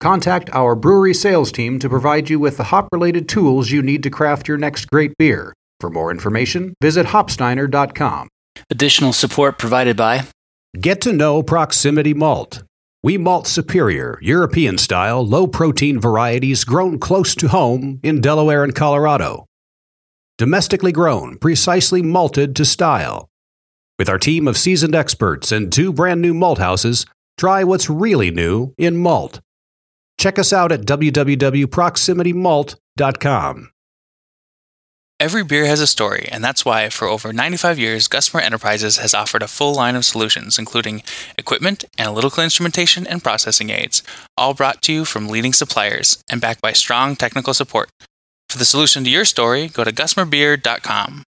Contact our brewery sales team to provide you with the hop related tools you need to craft your next great beer. For more information, visit hopsteiner.com. Additional support provided by Get to know Proximity Malt. We malt superior, European style, low protein varieties grown close to home in Delaware and Colorado. Domestically grown, precisely malted to style. With our team of seasoned experts and two brand new malt houses, try what's really new in malt. Check us out at www.proximitymalt.com. Every beer has a story, and that's why, for over 95 years, Gusmer Enterprises has offered a full line of solutions, including equipment, analytical instrumentation, and processing aids, all brought to you from leading suppliers and backed by strong technical support. For the solution to your story, go to gusmerbeer.com.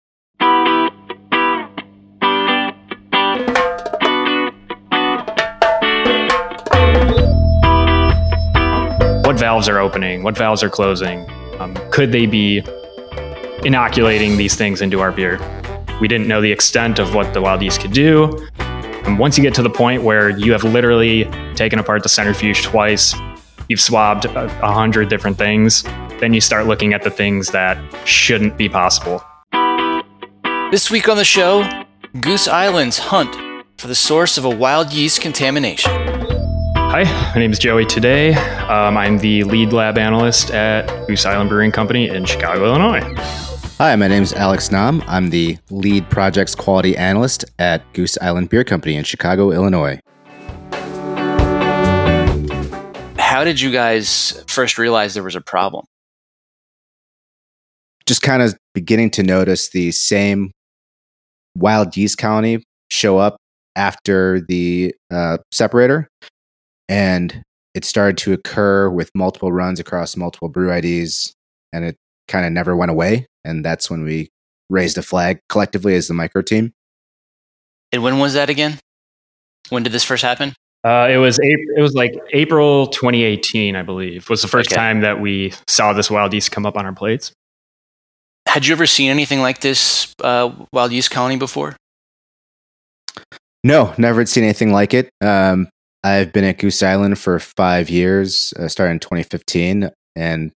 what valves are opening, what valves are closing. Um, could they be inoculating these things into our beer? We didn't know the extent of what the wild yeast could do. And once you get to the point where you have literally taken apart the centrifuge twice, you've swabbed a, a hundred different things, then you start looking at the things that shouldn't be possible. This week on the show, Goose Island's hunt for the source of a wild yeast contamination. Hi, my name is Joey Today. Um, I'm the lead lab analyst at Goose Island Brewing Company in Chicago, Illinois. Hi, my name is Alex Nam. I'm the lead projects quality analyst at Goose Island Beer Company in Chicago, Illinois. How did you guys first realize there was a problem? Just kind of beginning to notice the same wild yeast colony show up after the uh, separator and it started to occur with multiple runs across multiple brew IDs, and it kind of never went away. And that's when we raised a flag collectively as the micro team. And when was that again? When did this first happen? Uh, it was April, it was like April 2018, I believe, was the first okay. time that we saw this wild yeast come up on our plates. Had you ever seen anything like this uh, wild yeast colony before? No, never had seen anything like it. Um, I've been at Goose Island for five years, uh, starting in 2015, and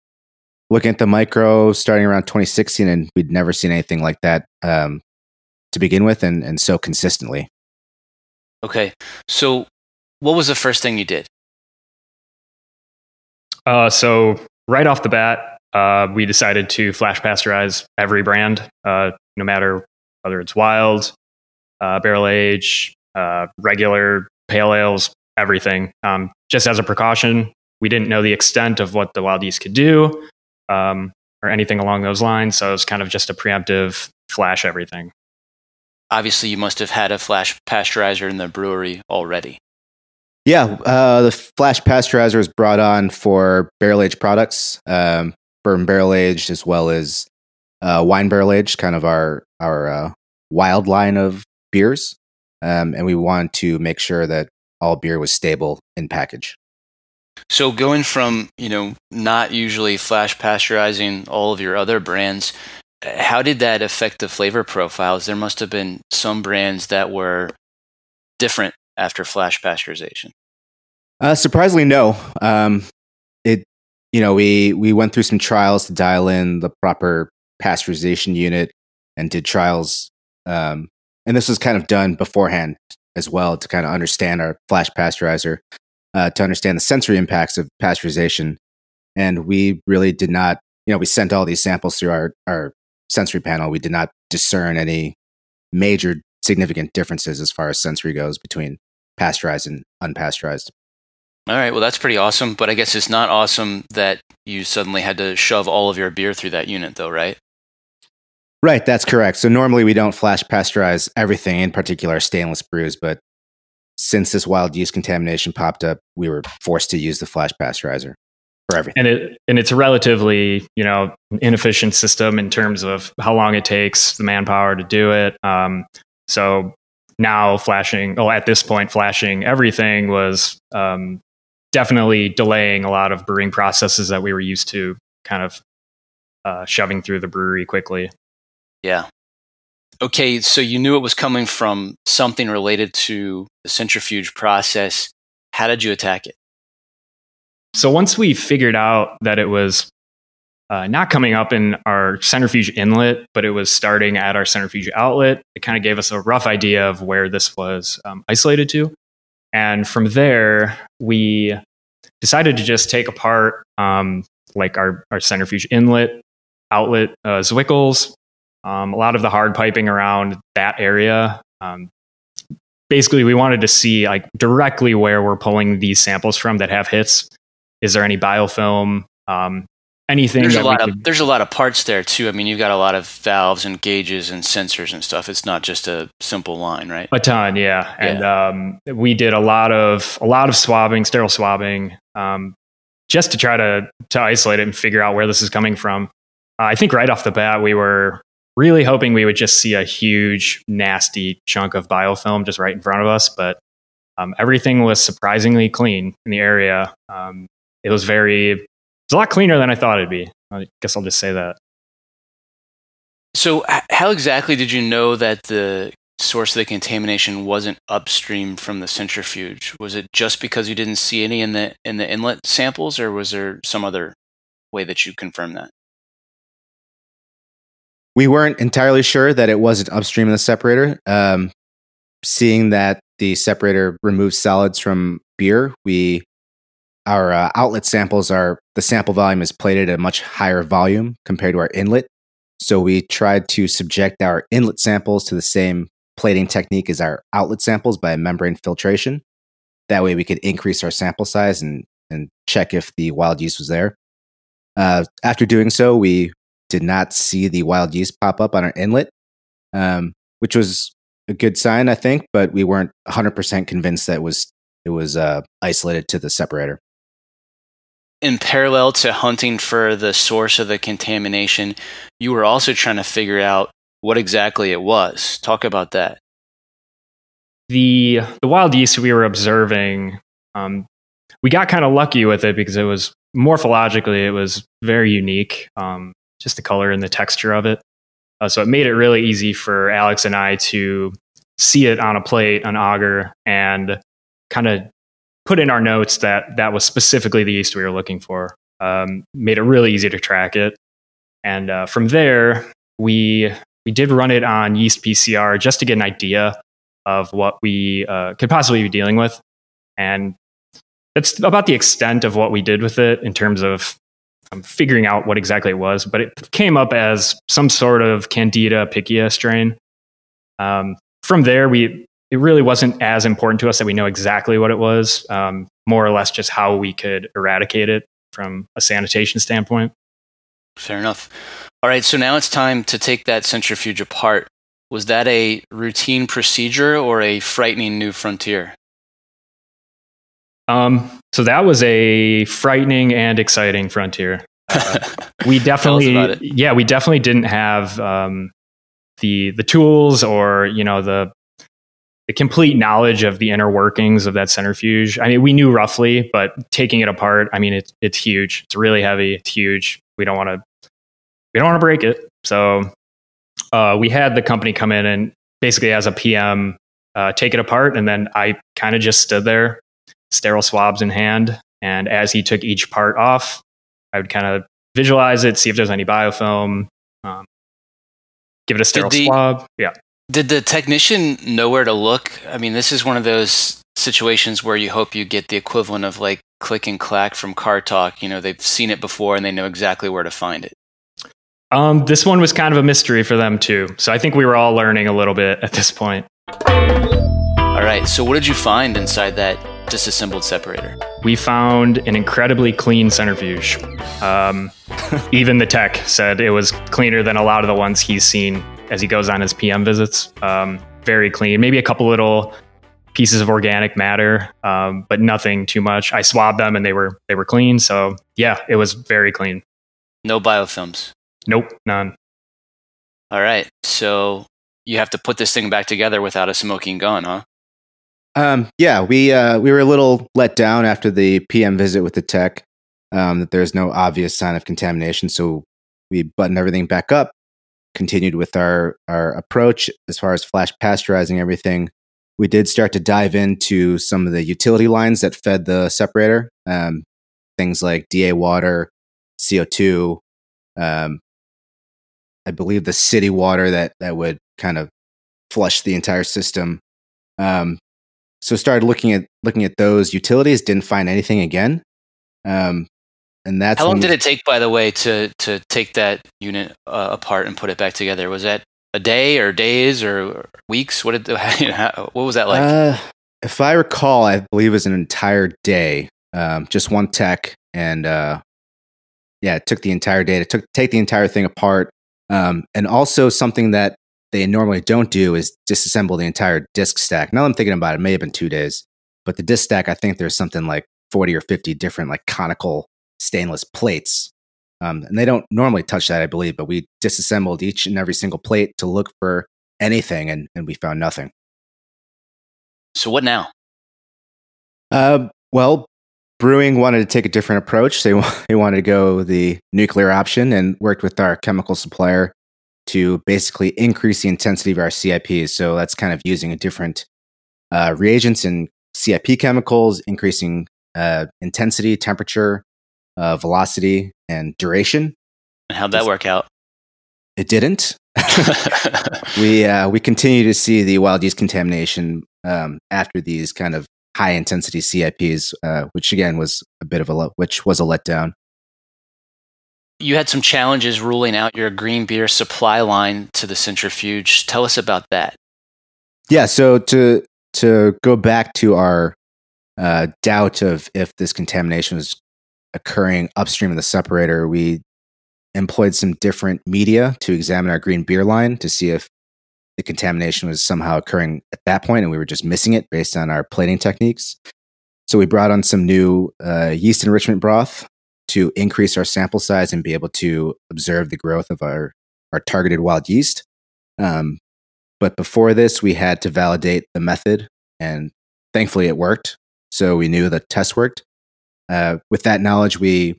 looking at the micro starting around 2016, and we'd never seen anything like that um, to begin with, and, and so consistently. Okay, so what was the first thing you did? Uh, so right off the bat, uh, we decided to flash pasteurize every brand, uh, no matter whether it's wild, uh, barrel age, uh, regular pale ales, everything. Um, just as a precaution, we didn't know the extent of what the wild yeast could do um, or anything along those lines. So it was kind of just a preemptive flash everything. Obviously, you must have had a flash pasteurizer in the brewery already. Yeah, uh, the flash pasteurizer was brought on for barrel aged products, um, bourbon barrel aged as well as uh, wine barrel aged, kind of our our uh, wild line of beers. Um, and we wanted to make sure that all beer was stable in package. So going from, you know, not usually flash pasteurizing all of your other brands, how did that affect the flavor profiles? There must have been some brands that were different after flash pasteurization. Uh, surprisingly, no. Um, it, you know, we we went through some trials to dial in the proper pasteurization unit and did trials. Um, and this was kind of done beforehand as well to kind of understand our flash pasteurizer, uh, to understand the sensory impacts of pasteurization. And we really did not, you know, we sent all these samples through our, our sensory panel. We did not discern any major significant differences as far as sensory goes between pasteurized and unpasteurized. All right, well, that's pretty awesome. But I guess it's not awesome that you suddenly had to shove all of your beer through that unit, though, right? Right, that's correct. So normally we don't flash pasteurize everything, in particular stainless brews, but since this wild yeast contamination popped up, we were forced to use the flash pasteurizer for everything. and it and it's a relatively you know inefficient system in terms of how long it takes the manpower to do it um, so now flashing oh at this point flashing everything was um, definitely delaying a lot of brewing processes that we were used to kind of uh, shoving through the brewery quickly Yeah. Okay, so you knew it was coming from something related to the centrifuge process. How did you attack it? So once we figured out that it was uh, not coming up in our centrifuge inlet, but it was starting at our centrifuge outlet, it kind of gave us a rough idea of where this was um, isolated to. And from there, we decided to just take apart um, like our, our centrifuge inlet, outlet, uh, Zwickels, um, a lot of the hard piping around that area. Um, basically, we wanted to see like directly where we're pulling these samples from that have hits is there any biofilm? Um, anything? There's a lot of there's a lot of parts there too. I mean, you've got a lot of valves and gauges and sensors and stuff. It's not just a simple line, right? a ton, yeah. And um, we did a lot of a lot of swabbing, sterile swabbing, um, just to try to to isolate it and figure out where this is coming from. Uh, I think right off the bat, we were really hoping we would just see a huge, nasty chunk of biofilm just right in front of us, but um, everything was surprisingly clean in the area. Um, it was very, it was a lot cleaner than I thought it'd be. I guess I'll just say that. So, how exactly did you know that the source of the contamination wasn't upstream from the centrifuge? Was it just because you didn't see any in the in the inlet samples, or was there some other way that you confirmed that? We weren't entirely sure that it wasn't upstream of the separator. Um, seeing that the separator removes solids from beer, we our uh, outlet samples are the sample volume is plated at a much higher volume compared to our inlet. So we tried to subject our inlet samples to the same plating technique as our outlet samples by membrane filtration. That way, we could increase our sample size and and check if the wild yeast was there. Uh, after doing so, we did not see the wild yeast pop up on our inlet, um, which was a good sign, I think. But we weren't 100% convinced that it was it was uh, isolated to the separator. in parallel to hunting for the source of the contamination, you were also trying to figure out what exactly it was. Talk about that. the the wild yeast we were observing, um, we got kind of lucky with it because it was morphologically it was very unique. Um, just the color and the texture of it, uh, so it made it really easy for Alex and I to see it on a plate, an agar, and kind of put in our notes that that was specifically the yeast we were looking for. Um, made it really easy to track it, and uh, from there we we did run it on yeast PCR just to get an idea of what we uh, could possibly be dealing with. And that's about the extent of what we did with it in terms of um, figuring out what exactly it was. But it came up as some sort of Candida pichia strain. Um, from there, we it really wasn't as important to us that we know exactly what it was. Um, more or less, just how we could eradicate it from a sanitation standpoint. Fair enough. All right, so now it's time to take that centrifuge apart. Was that a routine procedure or a frightening new frontier? Um, so that was a frightening and exciting frontier. Uh, we definitely, yeah, we definitely didn't have um, the the tools or you know the the complete knowledge of the inner workings of that centrifuge. I mean, we knew roughly, but taking it apart, I mean, it's it's huge. It's really heavy. It's huge. We don't want to we don't want to break it. So uh, we had the company come in and basically as a PM uh, take it apart, and then I kind of just stood there sterile swabs in hand. And as he took each part off, I would kind of visualize it, see if there's any biofilm, um, give it a sterile the- swab. Yeah. Did the technician know where to look? I mean, this is one of those situations where you hope you get the equivalent of like click and clack from Car Talk. You know, they've seen it before and they know exactly where to find it. Um, this one was kind of a mystery for them too. So I think we were all learning a little bit at this point. All right. So, what did you find inside that disassembled separator? We found an incredibly clean centrifuge. Um, even the tech said it was cleaner than a lot of the ones he's seen as he goes on his PM visits. Um, very clean. Maybe a couple little pieces of organic matter, um, but nothing too much. I swabbed them and they were they were clean. So yeah, it was very clean. No biofilms. Nope, none. All right. So you have to put this thing back together without a smoking gun, huh? Um, yeah, we uh, we were a little let down after the PM visit with the tech um, that there's no obvious sign of contamination. So we buttoned everything back up, continued with our our approach as far as flash pasteurizing everything. We did start to dive into some of the utility lines that fed the separator, um, things like DA water, CO2, um, I believe the city water that that would kind of flush the entire system. Um, so started looking at looking at those utilities. Didn't find anything again. Um, and that's How long did it take, by the way, to to take that unit uh, apart and put it back together? Was that a day or days or weeks? What did you how, what was that like? Uh, if I recall, I believe it was an entire day. Um, just one tech, and uh, yeah, it took the entire day to took, take the entire thing apart. Um, and also something that they normally don't do is disassemble the entire disk stack. Now I'm thinking about it, it may have been two days, but the disk stack, I think there's something like 40 or 50 different like conical stainless plates. Um, and they don't normally touch that, I believe, but we disassembled each and every single plate to look for anything, and, and we found nothing. so what now? Uh, well, Brewing wanted to take a different approach. They, they wanted to go the nuclear option and worked with our chemical supplier to basically increase the intensity of our CIPs. So that's kind of using a different uh, reagents and CIP chemicals, increasing uh, intensity, temperature, uh, velocity, and duration. And how'd that work out? It didn't. we uh, we continue to see the wild yeast contamination um, after these kind of high intensity CIPs, uh, which again was a bit of a which was a letdown. You had some challenges ruling out your green beer supply line to the centrifuge. Tell us about that. Yeah. So to to go back to our uh, doubt of if this contamination was occurring upstream of the separator, we employed some different media to examine our green beer line to see if the contamination was somehow occurring at that point and we were just missing it based on our plating techniques. So we brought on some new uh, yeast enrichment broth to increase our sample size and be able to observe the growth of our, our targeted wild yeast. Um, but before this, we had to validate the method, and thankfully it worked. So we knew the test worked. Uh, with that knowledge, we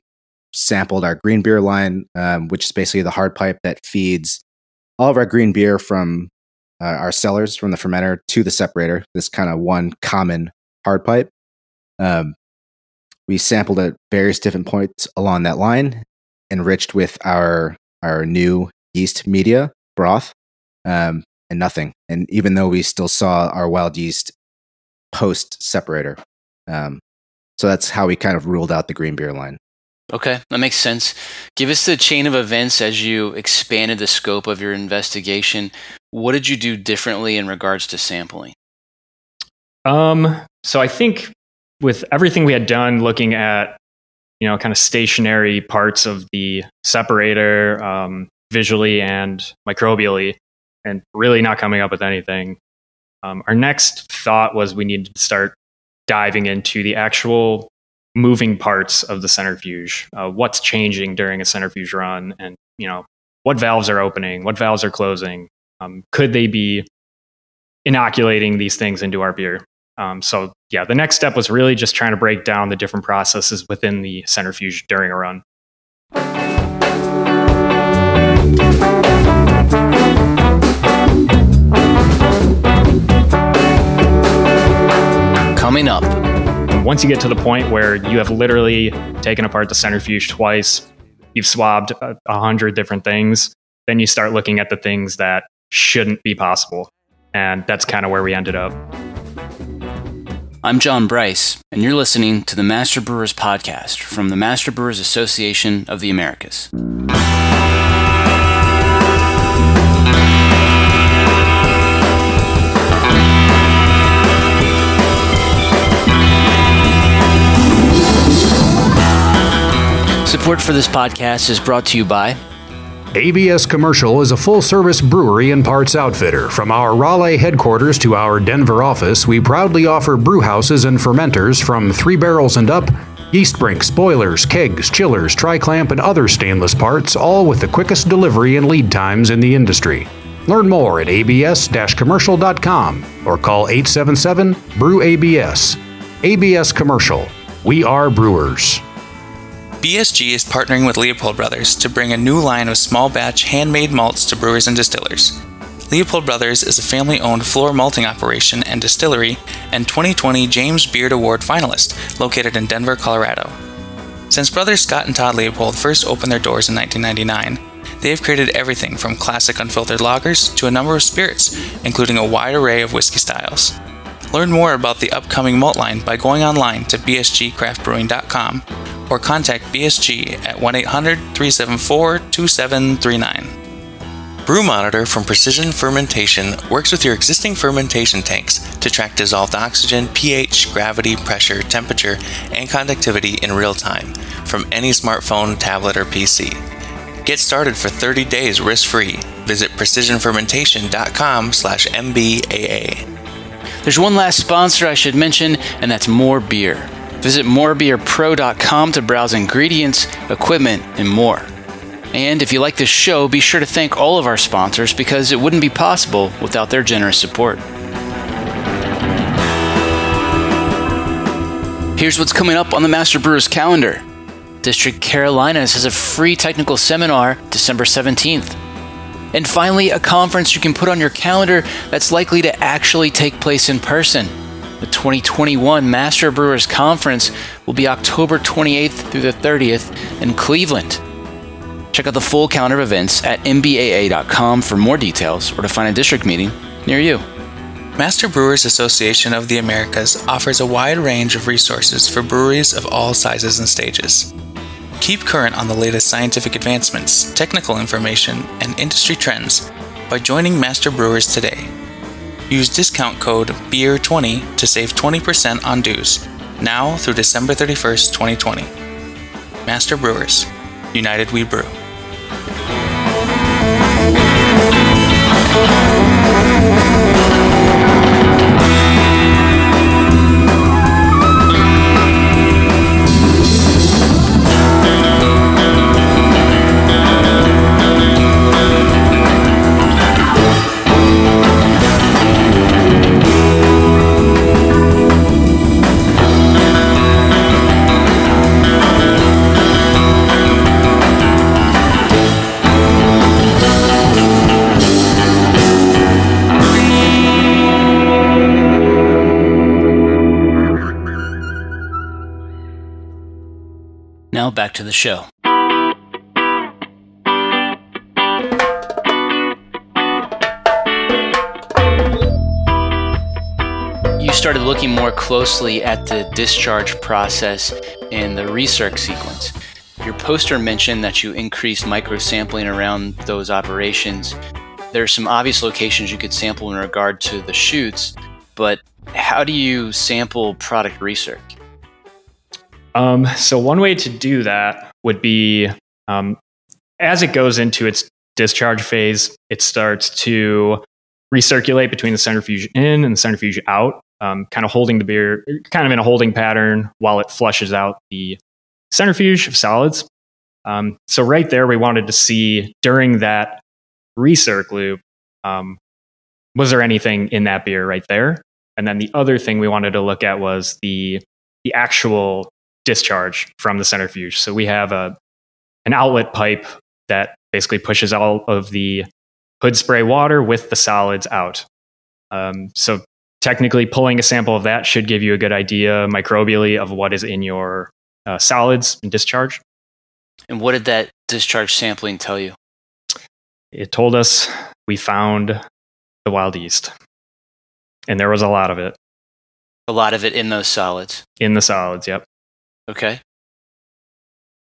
sampled our green beer line, um, which is basically the hard pipe that feeds all of our green beer from uh, our cellars from the fermenter to the separator. This kind of one common hard pipe. Um, we sampled at various different points along that line, enriched with our our new yeast media broth, um, and nothing. And even though we still saw our wild yeast post separator, um, so that's how we kind of ruled out the green beer line. Okay, that makes sense. Give us the chain of events as you expanded the scope of your investigation. What did you do differently in regards to sampling? Um, so I think with everything we had done, looking at you know kind of stationary parts of the separator, um, visually and microbially, and really not coming up with anything. Um, our next thought was we needed to start diving into the actual moving parts of the centrifuge. Uh, what's changing during a centrifuge run, and you know what valves are opening, what valves are closing. Um, could they be inoculating these things into our beer? Um, so yeah, the next step was really just trying to break down the different processes within the centrifuge during a run. Coming up, Once you get to the point where you have literally taken apart the centrifuge twice, you've swabbed a, a hundred different things, then you start looking at the things that shouldn't be possible. And that's kind of where we ended up. I'm John Bryce, and you're listening to the Master Brewers Podcast from the Master Brewers Association of the Americas. Support for this podcast is brought to you by ABS Commercial is a full service brewery and parts outfitter. From our Raleigh headquarters to our Denver office, we proudly offer brew houses and fermenters from three barrels and up, yeast brinks, boilers, kegs, chillers, tri clamp, and other stainless parts, all with the quickest delivery and lead times in the industry. Learn more at abs commercial.com or call 877 Brew ABS. ABS Commercial. We are brewers. BSG is partnering with Leopold Brothers to bring a new line of small batch handmade malts to brewers and distillers. Leopold Brothers is a family owned floor malting operation and distillery and 2020 James Beard Award finalist located in Denver, Colorado. Since brothers Scott and Todd Leopold first opened their doors in 1999, they have created everything from classic unfiltered lagers to a number of spirits, including a wide array of whiskey styles. Learn more about the upcoming malt line by going online to bsgcraftbrewing.com or contact BSG at 1 800 374 2739. Brew Monitor from Precision Fermentation works with your existing fermentation tanks to track dissolved oxygen, pH, gravity, pressure, temperature, and conductivity in real time from any smartphone, tablet, or PC. Get started for 30 days risk-free. Visit precisionfermentation.com slash MBAA. There's one last sponsor I should mention, and that's More Beer. Visit morebeerpro.com to browse ingredients, equipment, and more. And if you like this show, be sure to thank all of our sponsors because it wouldn't be possible without their generous support. Here's what's coming up on the Master Brewers calendar. District Carolinas has a free technical seminar December 17th. And finally, a conference you can put on your calendar that's likely to actually take place in person. The 2021 Master Brewers Conference will be October 28th through the 30th in Cleveland. Check out the full calendar of events at mbaa.com for more details or to find a district meeting near you. Master Brewers Association of the Americas offers a wide range of resources for breweries of all sizes and stages. Keep current on the latest scientific advancements, technical information, and industry trends by joining Master Brewers today. Use discount code BEER20 to save 20% on dues, now through December 31st, 2020. Master Brewers, United We Brew. The show. You started looking more closely at the discharge process and the recirc sequence. Your poster mentioned that you increased microsampling around those operations. There are some obvious locations you could sample in regard to the chutes, but how do you sample product recirc? Um, so one way to do that would be um, as it goes into its discharge phase, it starts to recirculate between the centrifuge in and the centrifuge out, um, kind of holding the beer, kind of in a holding pattern while it flushes out the centrifuge of solids. Um, so right there, we wanted to see during that recirc loop, um, was there anything in that beer right there? And then the other thing we wanted to look at was the the actual discharge from the centrifuge. So we have a an outlet pipe that basically pushes all of the hood spray water with the solids out. Um, so technically, pulling a sample of that should give you a good idea microbially of what is in your uh, solids and discharge. And what did that discharge sampling tell you? It told us we found the wild yeast, and there was a lot of it A lot of it in those solids. in the solids. Yep. Okay.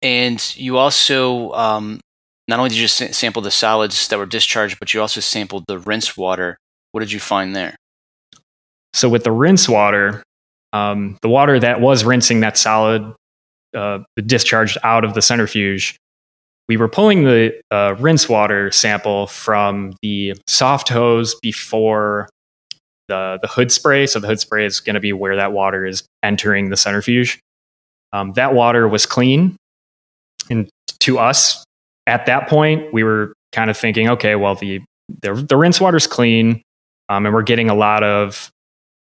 And you also um, not only did you sa- sample the solids that were discharged, but you also sampled the rinse water. What did you find there? So with the rinse water, um, the water that was rinsing that solid uh, the discharge out of the centrifuge, we were pulling the uh, rinse water sample from the soft hose before the the hood spray. So the hood spray is going to be where that water is entering the centrifuge. Um, that water was clean, and to us at that point, we were kind of thinking, okay, well the the, the rinse water's clean, um, and we're getting a lot of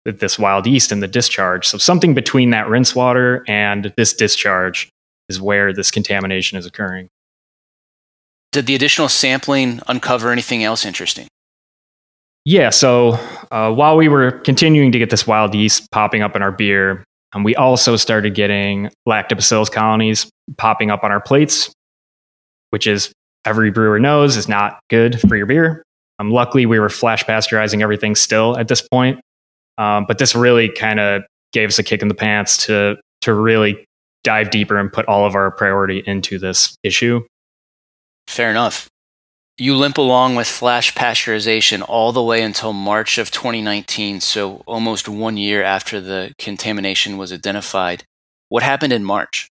this wild yeast in the discharge. So something between that rinse water and this discharge is where this contamination is occurring. Did the additional sampling uncover anything else interesting? Yeah, so uh, while we were continuing to get this wild yeast popping up in our beer, um, we also started getting lactobacillus colonies popping up on our plates, which is every brewer knows is not good for your beer. Um, luckily, we were flash pasteurizing everything still at this point, um, but this really kind of gave us a kick in the pants to to really dive deeper and put all of our priority into this issue. Fair enough. You limp along with flash pasteurization all the way until March of 2019, so almost one year after the contamination was identified. What happened in March?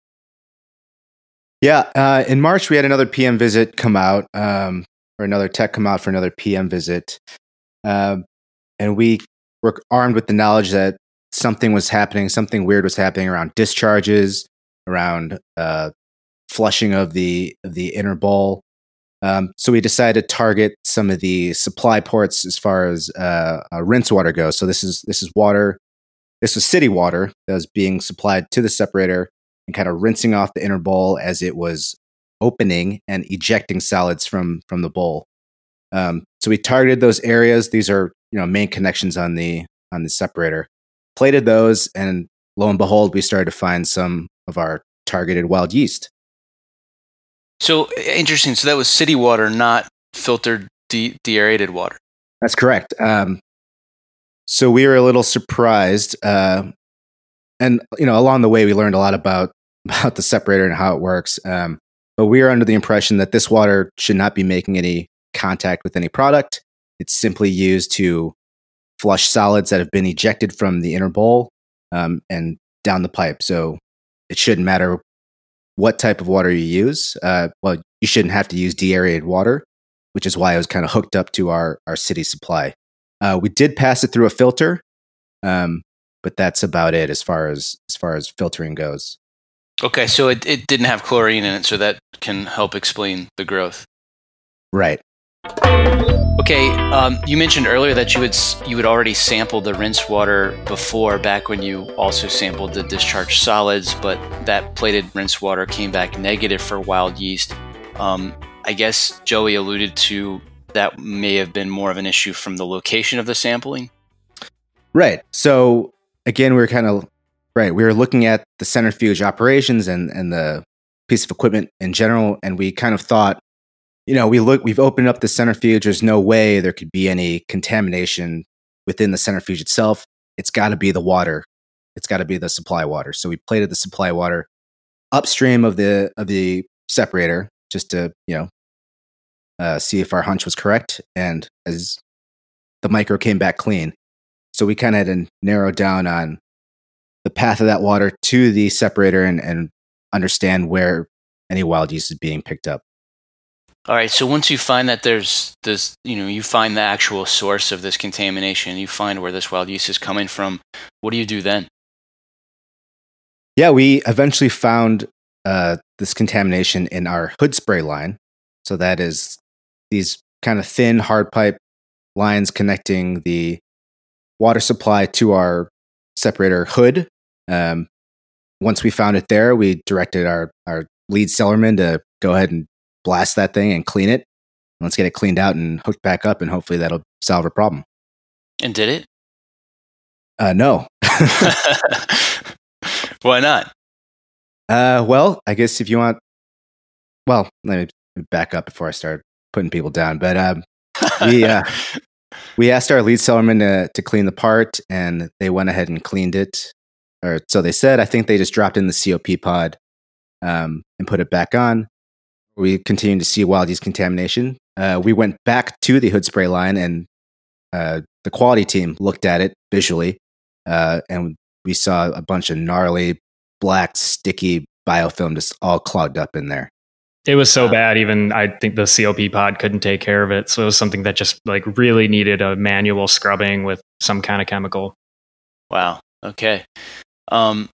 Yeah, uh, in March we had another PM visit come out, um, or another tech come out for another PM visit, um, and we were armed with the knowledge that something was happening, something weird was happening around discharges, around uh, flushing of the of the inner bowl. Um, so we decided to target some of the supply ports as far as uh, uh, rinse water goes. So this is this is water. This was city water that was being supplied to the separator and kind of rinsing off the inner bowl as it was opening and ejecting solids from from the bowl. Um, so we targeted those areas. These are you know main connections on the on the separator. Plated those, and lo and behold, we started to find some of our targeted wild yeast. So interesting. So that was city water, not filtered de- deaerated water. That's correct. Um, so we were a little surprised, uh, and you know, along the way, we learned a lot about about the separator and how it works. Um, but we are under the impression that this water should not be making any contact with any product. It's simply used to flush solids that have been ejected from the inner bowl um, and down the pipe. So it shouldn't matter what type of water you use. Uh, well, you shouldn't have to use deaerated water, which is why I was kind of hooked up to our, our city supply. Uh, we did pass it through a filter, um, but that's about it as far as as far as filtering goes. Okay, so it, it didn't have chlorine in it, so that can help explain the growth. Right. Okay, um, you mentioned earlier that you would you had already sample the rinse water before, back when you also sampled the discharge solids, but that plated rinse water came back negative for wild yeast. Um, I guess Joey alluded to that may have been more of an issue from the location of the sampling. Right. So again, we are kind of right. We were looking at the centrifuge operations and and the piece of equipment in general, and we kind of thought you know, we look, we've opened up the centrifuge. There's no way there could be any contamination within the centrifuge itself. It's got to be the water. It's got to be the supply water. So we plated the supply water upstream of the of the separator just to you know uh, see if our hunch was correct. And as the micro came back clean, so we kind of had to narrow down on the path of that water to the separator and, and understand where any wild yeast is being picked up. All right. So once you find that there's this, you know, you find the actual source of this contamination, you find where this wild yeast is coming from. What do you do then? Yeah, we eventually found uh, this contamination in our hood spray line. So that is these kind of thin hard pipe lines connecting the water supply to our separator hood. Um, once we found it there, we directed our, our lead cellarman to go ahead and blast that thing and clean it. Let's get it cleaned out and hooked back up, and hopefully that'll solve a problem. And did it? Uh, no. Why not? Uh, well, I guess if you want, well, let me back up before I start putting people down. But um, we uh, we asked our lead cellarman to to clean the part, and they went ahead and cleaned it. Or so they said. I think they just dropped in the COP pod um, and put it back on we continued to see wild yeast contamination. Uh, we went back to the hood spray line, and uh, the quality team looked at it visually, uh, and we saw a bunch of gnarly, black, sticky biofilm just all clogged up in there. It was so bad, even I think the COP pod couldn't take care of it. So it was something that just like really needed a manual scrubbing with some kind of chemical. Wow. Okay. Um,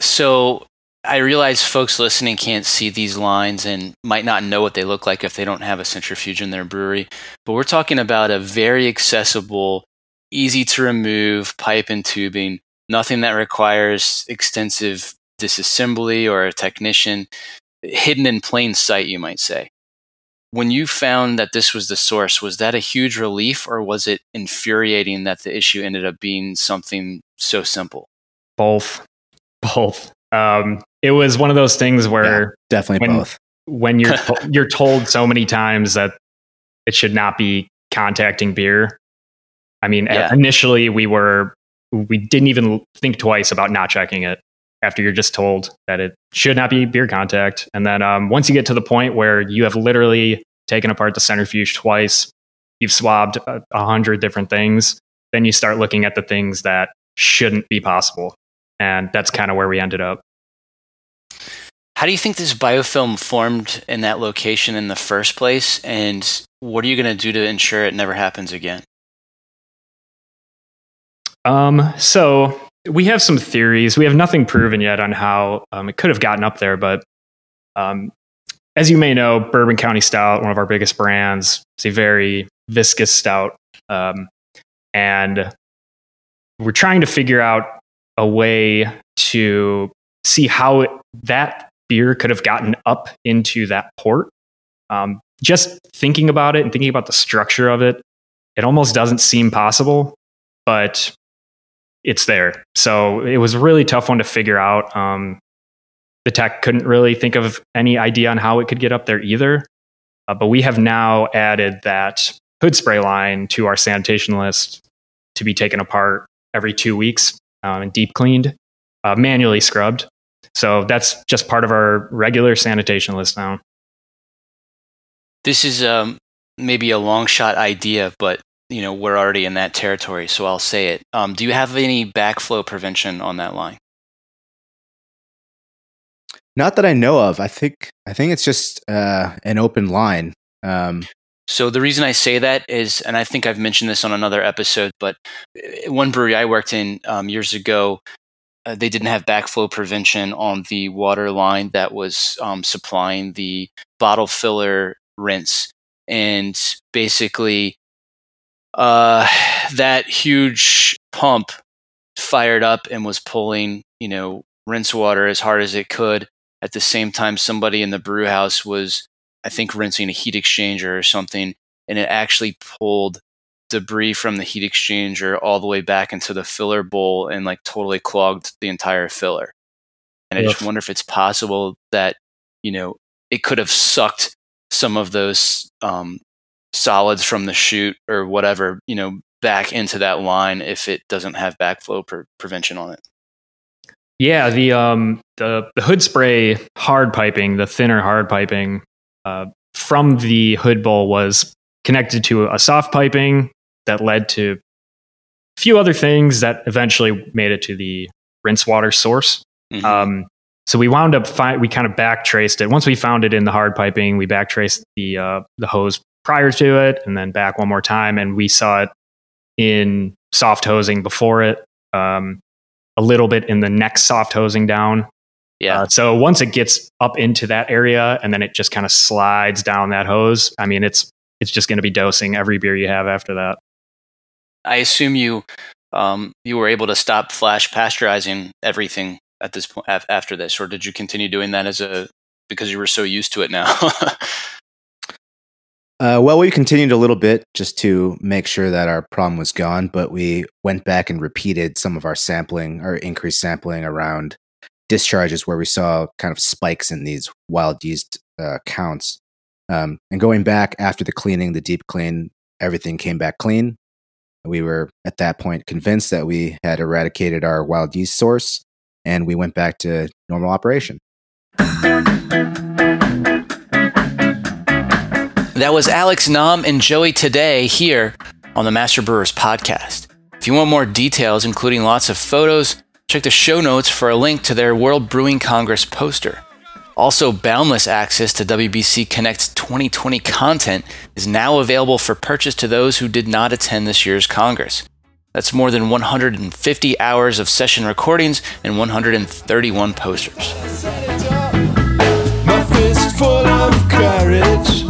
so I realize folks listening can't see these lines and might not know what they look like if they don't have a centrifuge in their brewery. But we're talking about a very accessible, easy to remove pipe and tubing, nothing that requires extensive disassembly or a technician, hidden in plain sight, you might say. When you found that this was the source, was that a huge relief or was it infuriating that the issue ended up being something so simple? Both. Both. Um, it was one of those things where Yeah, definitely when- both. when you're to- you're told so many times that it should not be contacting beer. I mean, Yeah. initially we were we didn't even think twice about not checking it after you're just told that it should not be beer contact, and then um, once you get to the point where you have literally taken apart the centrifuge twice, you've swabbed a, a hundred different things, then you start looking at the things that shouldn't be possible, and that's kind of where we ended up. How do you think this biofilm formed in that location in the first place? And what are you going to do to ensure it never happens again? Um, so we have some theories. We have nothing proven yet on how um, it could have gotten up there, but um, as you may know, Bourbon County Stout, one of our biggest brands, it's a very viscous stout, um, and we're trying to figure out a way to see how it, that beer could have gotten up into that port. Um, just thinking about it and thinking about the structure of it, it almost doesn't seem possible, but it's there. So it was a really tough one to figure out. Um, the tech couldn't really think of any idea on how it could get up there either. Uh, but we have now added that hood spray line to our sanitation list to be taken apart every two weeks um, and deep cleaned, uh, manually scrubbed. So that's just part of our regular sanitation list now. This is um, maybe a long shot idea, but you know we're already in that territory, so I'll say it. Um, do you have any backflow prevention on that line? Not that I know of. I think I think it's just uh, an open line. Um, So the reason I say that is, and I think I've mentioned this on another episode, but uh, one brewery I worked in um, years ago, uh, they didn't have backflow prevention on the water line that was um, supplying the bottle filler rinse, and basically, uh, that huge pump fired up and was pulling, you know, rinse water as hard as it could. At the same time, somebody in the brew house was I think rinsing a heat exchanger or something, and it actually pulled debris from the heat exchanger all the way back into the filler bowl and like totally clogged the entire filler. And I just wonder if it's possible that you know it could have sucked some of those um, solids from the chute or whatever you know back into that line if it doesn't have backflow pre- prevention on it. Yeah, the um the the hood spray hard piping, the thinner hard piping uh, from the hood bowl was connected to a soft piping that led to a few other things that eventually made it to the rinse water source. Mhm. Um, so we wound up fi- we kind of backtraced it. Once we found it in the hard piping, we backtraced the uh, the hose prior to it, and then back one more time, and we saw it in soft hosing before it. Um, a little bit in the next soft hosing down. yeah. Uh, so once it gets up into that area, and then it just kind of slides down that hose. I mean, it's it's just going to be dosing every beer you have after that. I assume you um, you were able to stop flash pasteurizing everything at this point af- after this, or did you continue doing that as a because you were so used to it now? Uh, well, we continued a little bit just to make sure that our problem was gone, but we went back and repeated some of our sampling, our increased sampling around discharges where we saw kind of spikes in these wild yeast uh, counts. Um, and going back after the cleaning, the deep clean, everything came back clean. We were at that point convinced that we had eradicated our wild yeast source, and we went back to normal operation. that was Alex Nam and Joey today here on the Master Brewers podcast. If you want more details, including lots of photos, Check the show notes for a link to their World Brewing Congress poster. Also, boundless access to WBC Connect's 2020 content is now available for purchase to those who did not attend this year's Congress. That's more than 150 hours of session recordings and 131 posters. My fist full of courage.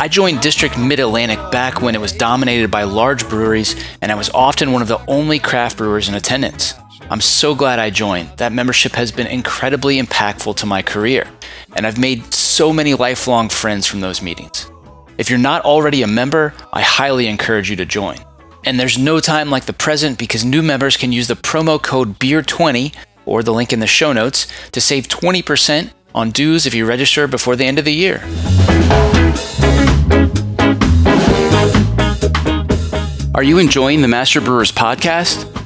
I joined District Mid Atlantic back when it was dominated by large breweries, and I was often one of the only craft brewers in attendance. I'm so glad I joined. That membership has been incredibly impactful to my career, and I've made so many lifelong friends from those meetings. If you're not already a member, I highly encourage you to join. And there's no time like the present because new members can use the promo code BEER20 or the link in the show notes to save 20% on dues if you register before the end of the year. Are you enjoying the Master Brewers podcast?